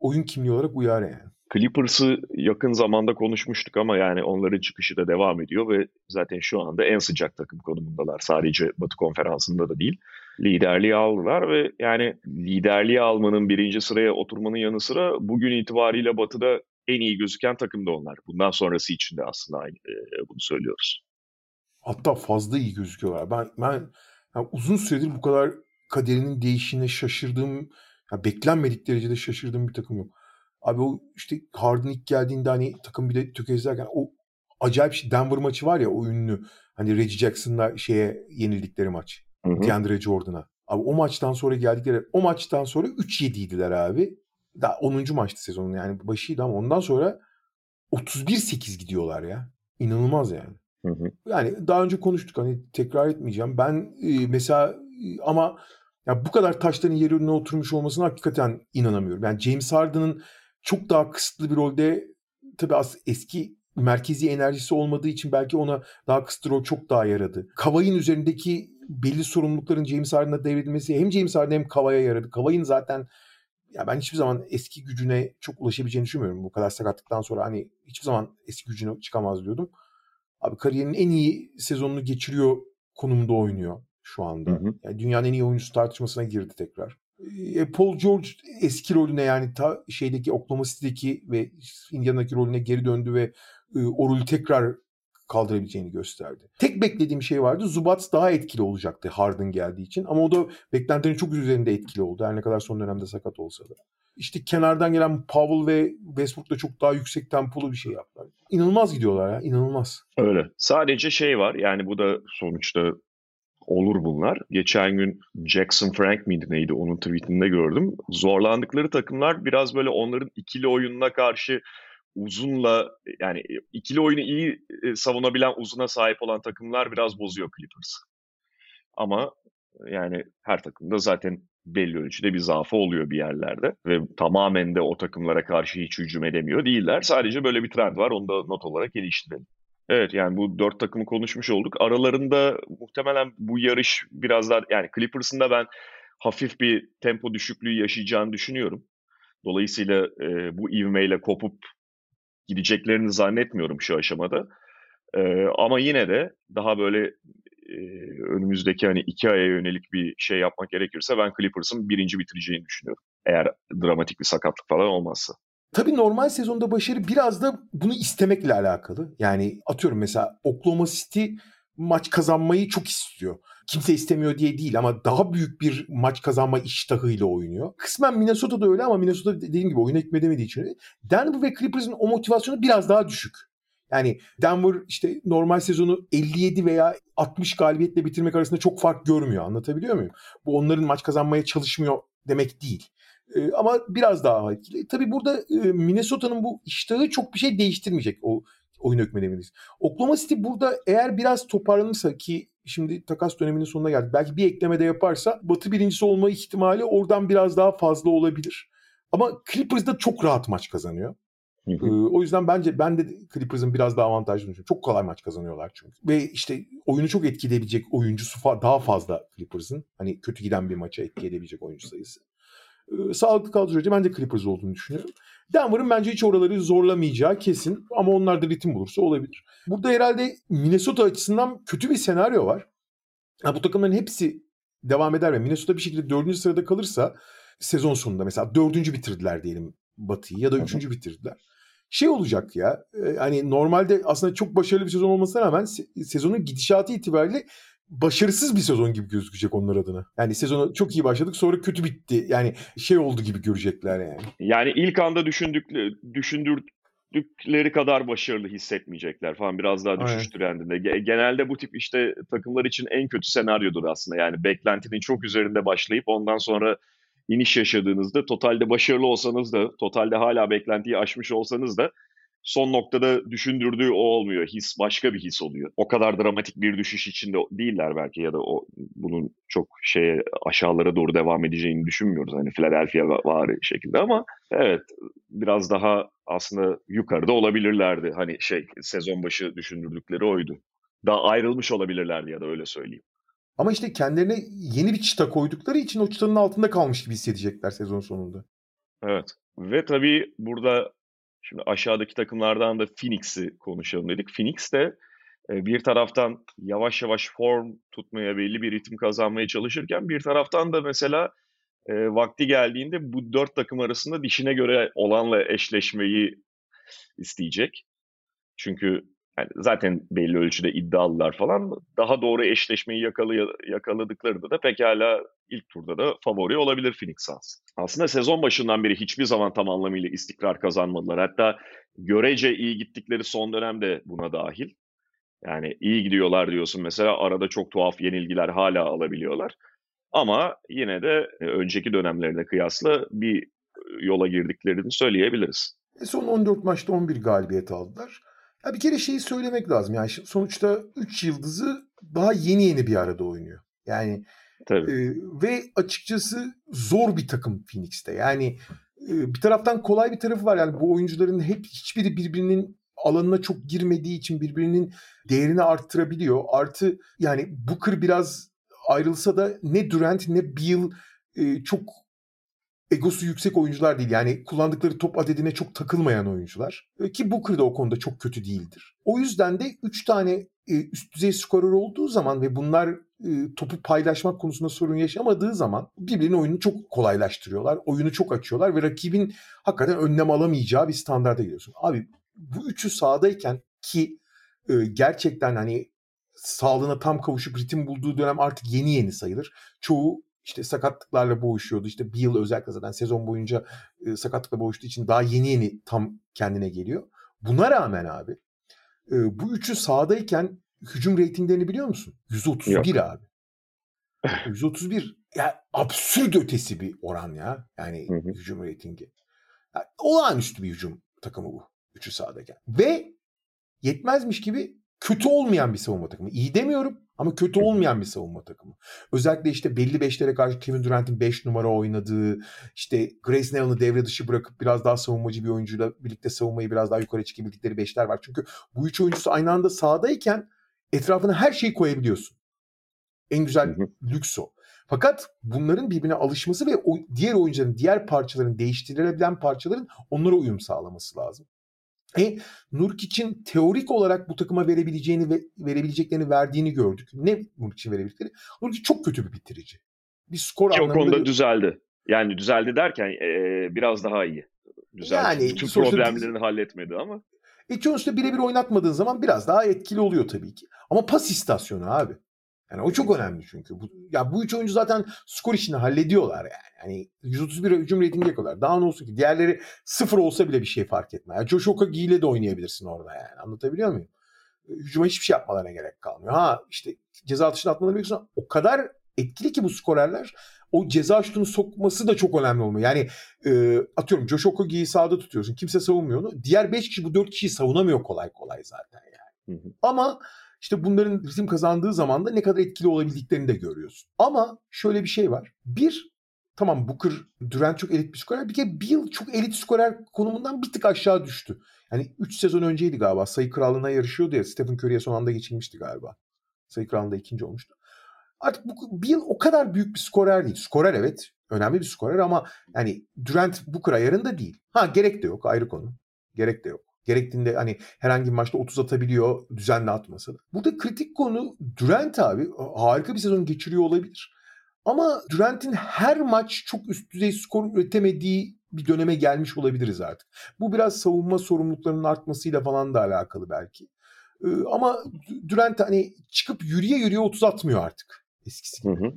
oyun kimliği olarak uyar yani. Clippers'ı yakın zamanda konuşmuştuk ama yani onların çıkışı da devam ediyor ve zaten şu anda en sıcak takım konumundalar. Sadece Batı konferansında da değil. Liderliği aldılar ve yani liderliği almanın birinci sıraya oturmanın yanı sıra bugün itibariyle Batı'da en iyi gözüken takım da onlar. Bundan sonrası için de aslında aynı, e, bunu söylüyoruz. Hatta fazla iyi gözüküyorlar. Ben ben yani uzun süredir bu kadar kaderinin değişine şaşırdığım ya beklenmedik derecede şaşırdığım bir takım yok. Abi o işte Harden ilk geldiğinde hani takım bir de tökezlerken o acayip şey Denver maçı var ya o ünlü hani Reggie Jackson'la şeye yenildikleri maç. Hı hı. DeAndre Jordan'a. Abi o maçtan sonra geldikleri o maçtan sonra 3-7'ydiler abi. Daha 10. maçtı sezonun yani başıydı ama ondan sonra 31-8 gidiyorlar ya. İnanılmaz yani. Hı hı. Yani daha önce konuştuk hani tekrar etmeyeceğim. Ben e, mesela e, ama ya bu kadar taşların yerine oturmuş olmasına hakikaten inanamıyorum. Yani James Harden'ın çok daha kısıtlı bir rolde tabii az eski merkezi enerjisi olmadığı için belki ona daha kısıtlı rol çok daha yaradı. Kavay'ın üzerindeki belli sorumlulukların James Harden'a devredilmesi hem James Harden hem Kavay'a yaradı. Kavay'ın zaten ya ben hiçbir zaman eski gücüne çok ulaşabileceğini düşünmüyorum. Bu kadar sakatlıktan sonra hani hiçbir zaman eski gücüne çıkamaz diyordum. Abi kariyerinin en iyi sezonunu geçiriyor konumda oynuyor şu anda. Hı hı. Yani dünyanın en iyi oyuncusu tartışmasına girdi tekrar. E, Paul George eski rolüne yani ta şeydeki Oklahoma City'deki ve Indiana'daki rolüne geri döndü ve e, o rolü tekrar kaldırabileceğini gösterdi. Tek beklediğim şey vardı. Zubats daha etkili olacaktı Harden geldiği için. Ama o da beklentilerin çok üzerinde etkili oldu. Her ne kadar son dönemde sakat olsa da. İşte kenardan gelen Powell ve Westbrook da çok daha yüksek tempolu bir şey yaptılar. İnanılmaz gidiyorlar ya. inanılmaz. Öyle. Sadece şey var. Yani bu da sonuçta olur bunlar. Geçen gün Jackson Frank miydi neydi onun tweetinde gördüm. Zorlandıkları takımlar biraz böyle onların ikili oyununa karşı uzunla yani ikili oyunu iyi e, savunabilen uzuna sahip olan takımlar biraz bozuyor Clippers. Ama yani her takımda zaten belli ölçüde bir zaafı oluyor bir yerlerde ve tamamen de o takımlara karşı hiç hücum edemiyor değiller. Sadece böyle bir trend var. Onu da not olarak geliştirelim. Evet yani bu dört takımı konuşmuş olduk. Aralarında muhtemelen bu yarış biraz daha yani Clippers'ın da ben hafif bir tempo düşüklüğü yaşayacağını düşünüyorum. Dolayısıyla e, bu ivmeyle kopup gideceklerini zannetmiyorum şu aşamada. E, ama yine de daha böyle e, önümüzdeki hani iki aya yönelik bir şey yapmak gerekirse ben Clippers'ın birinci bitireceğini düşünüyorum. Eğer dramatik bir sakatlık falan olmazsa. Tabii normal sezonda başarı biraz da bunu istemekle alakalı. Yani atıyorum mesela Oklahoma City maç kazanmayı çok istiyor. Kimse istemiyor diye değil ama daha büyük bir maç kazanma iştahıyla oynuyor. Kısmen Minnesota'da öyle ama Minnesota dediğim gibi oyuna hükmedemediği için. Denver ve Clippers'ın o motivasyonu biraz daha düşük. Yani Denver işte normal sezonu 57 veya 60 galibiyetle bitirmek arasında çok fark görmüyor. Anlatabiliyor muyum? Bu onların maç kazanmaya çalışmıyor demek değil. Ee, ama biraz daha etkili. Tabii burada e, Minnesota'nın bu iştahı çok bir şey değiştirmeyecek o oyun hükmedemeyiz. Oklahoma City burada eğer biraz toparlanırsa ki şimdi takas döneminin sonuna geldik. Belki bir ekleme de yaparsa Batı birincisi olma ihtimali oradan biraz daha fazla olabilir. Ama Clippers da çok rahat maç kazanıyor. Hı hı. Ee, o yüzden bence ben de Clippers'ın biraz daha avantajlı düşünüyorum. Çok kolay maç kazanıyorlar çünkü. Ve işte oyunu çok etkileyebilecek oyuncusu fa- daha fazla Clippers'ın. Hani kötü giden bir maça etkileyebilecek oyuncu sayısı. Ee, sağlıklı kaldığı sürece ben de Clippers olduğunu düşünüyorum. Denver'ın bence hiç oraları zorlamayacağı kesin ama onlar da ritim bulursa olabilir. Burada herhalde Minnesota açısından kötü bir senaryo var. Ha, bu takımların hepsi devam eder ve Minnesota bir şekilde dördüncü sırada kalırsa sezon sonunda mesela dördüncü bitirdiler diyelim Batı'yı ya da üçüncü bitirdiler. şey olacak ya. E, hani normalde aslında çok başarılı bir sezon olmasına rağmen sezonun gidişatı itibariyle başarısız bir sezon gibi gözükecek onlar adına. Yani sezonu çok iyi başladık sonra kötü bitti. Yani şey oldu gibi görecekler yani. Yani ilk anda düşündük, düşündürdükleri kadar başarılı hissetmeyecekler falan biraz daha düşüş trendinde. Genelde bu tip işte takımlar için en kötü senaryodur aslında. Yani beklentinin çok üzerinde başlayıp ondan sonra iniş yaşadığınızda totalde başarılı olsanız da totalde hala beklentiyi aşmış olsanız da son noktada düşündürdüğü o olmuyor. His başka bir his oluyor. O kadar dramatik bir düşüş içinde değiller belki ya da o bunun çok şeye aşağılara doğru devam edeceğini düşünmüyoruz. Hani Philadelphia var şekilde ama evet biraz daha aslında yukarıda olabilirlerdi. Hani şey sezon başı düşündürdükleri oydu. Daha ayrılmış olabilirlerdi ya da öyle söyleyeyim. Ama işte kendilerine yeni bir çıta koydukları için o çıtanın altında kalmış gibi hissedecekler sezon sonunda. Evet. Ve tabii burada Şimdi aşağıdaki takımlardan da Phoenix'i konuşalım dedik. Phoenix de e, bir taraftan yavaş yavaş form tutmaya belli bir ritim kazanmaya çalışırken bir taraftan da mesela e, vakti geldiğinde bu dört takım arasında dişine göre olanla eşleşmeyi isteyecek. Çünkü yani zaten belli ölçüde iddialılar falan daha doğru eşleşmeyi yakalay yakaladıklarında da pekala ilk turda da favori olabilir Phoenix Suns. Aslında sezon başından beri hiçbir zaman tam anlamıyla istikrar kazanmadılar. Hatta görece iyi gittikleri son dönemde buna dahil. Yani iyi gidiyorlar diyorsun mesela arada çok tuhaf yenilgiler hala alabiliyorlar. Ama yine de e, önceki dönemlerine kıyasla bir yola girdiklerini söyleyebiliriz. E son 14 maçta 11 galibiyet aldılar. Ya bir kere şeyi söylemek lazım. Yani sonuçta 3 yıldızı daha yeni yeni bir arada oynuyor. Yani Tabii. E, ve açıkçası zor bir takım Phoenix'te. Yani e, bir taraftan kolay bir tarafı var. Yani bu oyuncuların hep hiçbiri birbirinin alanına çok girmediği için birbirinin değerini arttırabiliyor. Artı yani Booker biraz ayrılsa da ne Durant ne Beal e, çok egosu yüksek oyuncular değil. Yani kullandıkları top adedine çok takılmayan oyuncular. E, ki Booker da o konuda çok kötü değildir. O yüzden de 3 tane e, üst düzey skorer olduğu zaman ve bunlar e, topu paylaşmak konusunda sorun yaşamadığı zaman birbirinin oyununu çok kolaylaştırıyorlar. Oyunu çok açıyorlar ve rakibin hakikaten önlem alamayacağı bir standarda geliyorsun. Abi bu üçü sahadayken ki gerçekten hani sağlığına tam kavuşup ritim bulduğu dönem artık yeni yeni sayılır. Çoğu işte sakatlıklarla boğuşuyordu. İşte bir yıl özellikle zaten sezon boyunca e, sakatlıkla boğuştuğu için daha yeni yeni tam kendine geliyor. Buna rağmen abi e, bu üçü sahadayken hücum reytinglerini biliyor musun? 131 Yok. abi. 131 ya absürt ötesi bir oran ya. Yani hı hı. hücum reytingi. Yani, olağanüstü bir hücum takımı bu. Üçü sahadayken. Ve yetmezmiş gibi kötü olmayan bir savunma takımı. İyi demiyorum ama kötü olmayan bir savunma takımı. Özellikle işte belli beşlere karşı Kevin Durant'in 5 beş numara oynadığı, işte Grace Neal'ını devre dışı bırakıp biraz daha savunmacı bir oyuncuyla birlikte savunmayı biraz daha yukarı çıkabildikleri beşler var. Çünkü bu üç oyuncusu aynı anda sahadayken etrafına her şeyi koyabiliyorsun. En güzel lüks o. Fakat bunların birbirine alışması ve o diğer oyuncuların, diğer parçaların, değiştirilebilen parçaların onlara uyum sağlaması lazım. E, Nurkic'in teorik olarak bu takıma verebileceğini ve verebileceklerini verdiğini gördük. Ne Nurkic'in verebildikleri? Nurkic çok kötü bir bitirici. Bir skor Ki anlamında... o konuda bir... düzeldi. Yani düzeldi derken e, biraz daha iyi. Düzeldi. Yani, Bütün problemlerini halletmedi ama. E sonuçta birebir oynatmadığın zaman biraz daha etkili oluyor tabii ki. Ama pas istasyonu abi. Yani o çok önemli çünkü. Bu, ya bu üç oyuncu zaten skor işini hallediyorlar yani. Yani 131 hücum reytingi yapıyorlar. Daha ne olsun ki diğerleri sıfır olsa bile bir şey fark etmez. Yani Josh ile de oynayabilirsin orada yani. Anlatabiliyor muyum? Hücuma hiçbir şey yapmalarına gerek kalmıyor. Ha işte ceza atışını atmaları bekliyorsun. O kadar etkili ki bu skorerler o ceza şutunu sokması da çok önemli olmuyor. Yani e, atıyorum Josh Okogi'yi sağda tutuyorsun. Kimse savunmuyor onu. Diğer 5 kişi bu 4 kişiyi savunamıyor kolay kolay zaten yani. Hı hı. Ama işte bunların ritim kazandığı zaman da ne kadar etkili olabildiklerini de görüyorsun. Ama şöyle bir şey var. Bir, tamam Booker, Durant çok elit bir skorer. Bir kere Bill çok elit skorer konumundan bir tık aşağı düştü. Yani 3 sezon önceydi galiba. Sayı krallığına yarışıyordu ya. Stephen Curry'e son anda geçilmişti galiba. Sayı krallığında ikinci olmuştu. Artık bu, Bill o kadar büyük bir skorer değil. Skorer evet. Önemli bir skorer ama yani Durant Booker ayarında değil. Ha gerek de yok ayrı konu. Gerek de yok. Gerektiğinde hani herhangi bir maçta 30 atabiliyor düzenli atmasa da. Burada kritik konu Durant abi harika bir sezon geçiriyor olabilir. Ama Durant'in her maç çok üst düzey skor üretemediği bir döneme gelmiş olabiliriz artık. Bu biraz savunma sorumluluklarının artmasıyla falan da alakalı belki. Ee, ama Durant hani çıkıp yürüye yürüye 30 atmıyor artık eskisi gibi. Hı hı.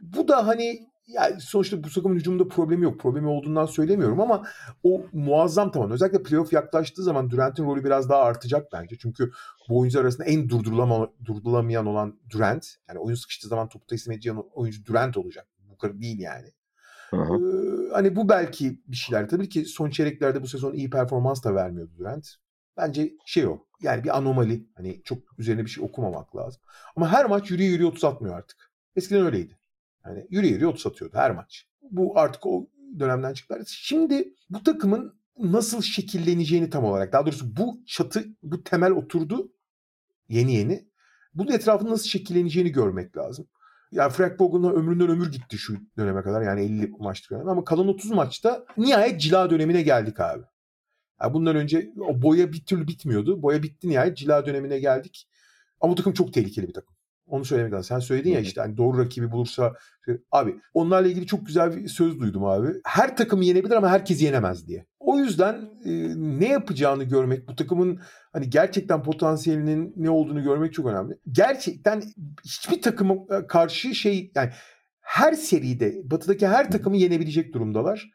Bu da hani yani sonuçta bu takımın hücumunda problemi yok. Problemi olduğundan söylemiyorum ama o muazzam tamam. Özellikle playoff yaklaştığı zaman Durant'in rolü biraz daha artacak bence. Çünkü bu oyuncular arasında en durdurulama, durdurulamayan olan Durant. Yani oyun sıkıştığı zaman topu teslim edeceğin oyuncu Durant olacak. Bu kadar değil yani. Ee, hani bu belki bir şeyler. Tabii ki son çeyreklerde bu sezon iyi performans da vermiyordu Durant. Bence şey o. Yani bir anomali. Hani çok üzerine bir şey okumamak lazım. Ama her maç yürüye yürüye 30 atmıyor artık. Eskiden öyleydi. Yani yürü yürü 30 atıyordu her maç. Bu artık o dönemden çıktılar. Şimdi bu takımın nasıl şekilleneceğini tam olarak daha doğrusu bu çatı bu temel oturdu yeni yeni. Bunun etrafında nasıl şekilleneceğini görmek lazım. Yani Frank Vogel'ın ömründen ömür gitti şu döneme kadar. Yani 50 maçlık dönem. Ama kalan 30 maçta nihayet cila dönemine geldik abi. Yani bundan önce o boya bir türlü bitmiyordu. Boya bitti nihayet cila dönemine geldik. Ama bu takım çok tehlikeli bir takım. Onu söylemek lazım. Sen söyledin ya işte hani doğru rakibi bulursa abi onlarla ilgili çok güzel bir söz duydum abi. Her takımı yenebilir ama herkes yenemez diye. O yüzden e, ne yapacağını görmek, bu takımın hani gerçekten potansiyelinin ne olduğunu görmek çok önemli. Gerçekten hiçbir takıma e, karşı şey yani her seride batıdaki her takımı yenebilecek durumdalar.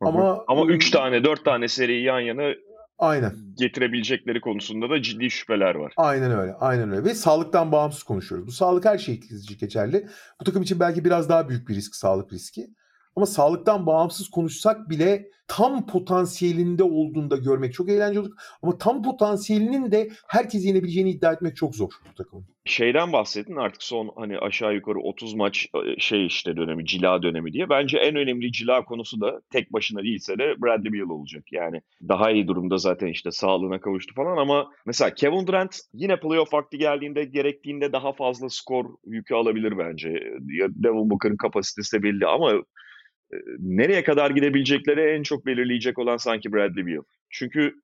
Ama ama 3 tane 4 tane seriyi yan yana Aynen. getirebilecekleri konusunda da ciddi şüpheler var. Aynen öyle. Aynen öyle. Ve sağlıktan bağımsız konuşuyoruz. Bu sağlık her şey geçerli. Bu takım için belki biraz daha büyük bir risk, sağlık riski. Ama sağlıktan bağımsız konuşsak bile tam potansiyelinde olduğunda görmek çok eğlenceli olur. Ama tam potansiyelinin de herkes yenebileceğini iddia etmek çok zor bu takımın. Şeyden bahsettin artık son hani aşağı yukarı 30 maç e, şey işte dönemi, cila dönemi diye. Bence en önemli cila konusu da tek başına değilse de Bradley Beal olacak. Yani daha iyi durumda zaten işte sağlığına kavuştu falan ama mesela Kevin Durant yine playoff vakti geldiğinde gerektiğinde daha fazla skor yükü alabilir bence. Ya Devin Booker'ın kapasitesi de belli ama nereye kadar gidebilecekleri en çok belirleyecek olan sanki Bradley Beal. Çünkü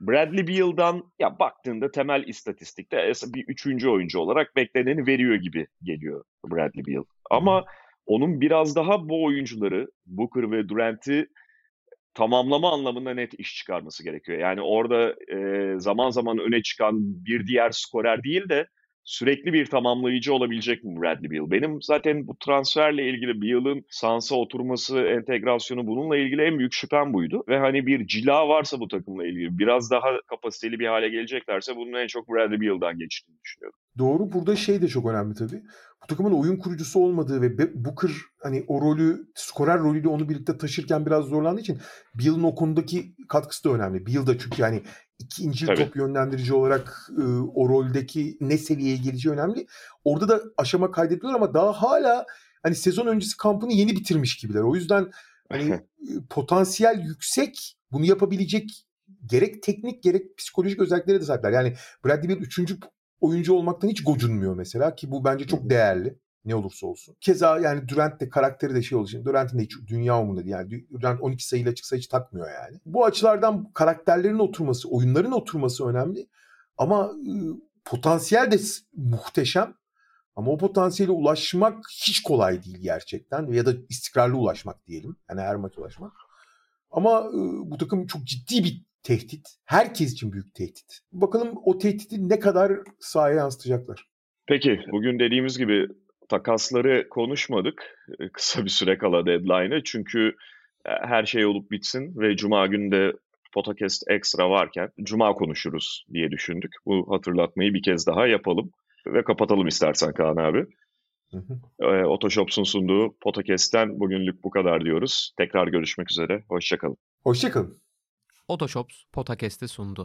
Bradley Beal'dan ya baktığında temel istatistikte bir üçüncü oyuncu olarak bekleneni veriyor gibi geliyor Bradley Beal. Ama onun biraz daha bu oyuncuları Booker ve Durant'i tamamlama anlamında net iş çıkarması gerekiyor. Yani orada e, zaman zaman öne çıkan bir diğer skorer değil de sürekli bir tamamlayıcı olabilecek mi Bradley Beal? Benim zaten bu transferle ilgili Beal'ın Sans'a oturması, entegrasyonu bununla ilgili en büyük şüphem buydu. Ve hani bir cila varsa bu takımla ilgili biraz daha kapasiteli bir hale geleceklerse bunun en çok Bradley Beal'dan geçtiğini düşünüyorum. Doğru. Burada şey de çok önemli tabii. Bu takımın oyun kurucusu olmadığı ve Booker hani o rolü, skorer rolüyle onu birlikte taşırken biraz zorlandığı için Beal'ın o konudaki katkısı da önemli. Beal da çünkü yani ikinci Tabii. top yönlendirici olarak e, o roldeki ne seviyeye geleceği önemli. Orada da aşama kaydediyorlar ama daha hala hani sezon öncesi kampını yeni bitirmiş gibiler. O yüzden hani potansiyel yüksek bunu yapabilecek gerek teknik gerek psikolojik özelliklere de sahipler. Yani Bradley Beal üçüncü oyuncu olmaktan hiç gocunmuyor mesela ki bu bence çok değerli. Ne olursa olsun. Keza yani Durant de karakteri de şey olduğu Durant'in de hiç dünya umurunda değil. Yani Durant 12 sayıyla çıksa hiç takmıyor yani. Bu açılardan karakterlerin oturması, oyunların oturması önemli. Ama potansiyel de muhteşem. Ama o potansiyele ulaşmak hiç kolay değil gerçekten. Ya da istikrarlı ulaşmak diyelim. Yani her maç ulaşmak. Ama bu takım çok ciddi bir tehdit. Herkes için büyük tehdit. Bakalım o tehdidi ne kadar sahaya yansıtacaklar. Peki bugün dediğimiz gibi takasları konuşmadık e, kısa bir süre kala deadline'ı. Çünkü e, her şey olup bitsin ve Cuma günü de podcast ekstra varken Cuma konuşuruz diye düşündük. Bu hatırlatmayı bir kez daha yapalım ve kapatalım istersen Kaan abi. Hı hı. E, Otoshops'un sunduğu podcast'ten bugünlük bu kadar diyoruz. Tekrar görüşmek üzere. Hoşçakalın. Hoşçakalın. Otoshops podcast'i sundu.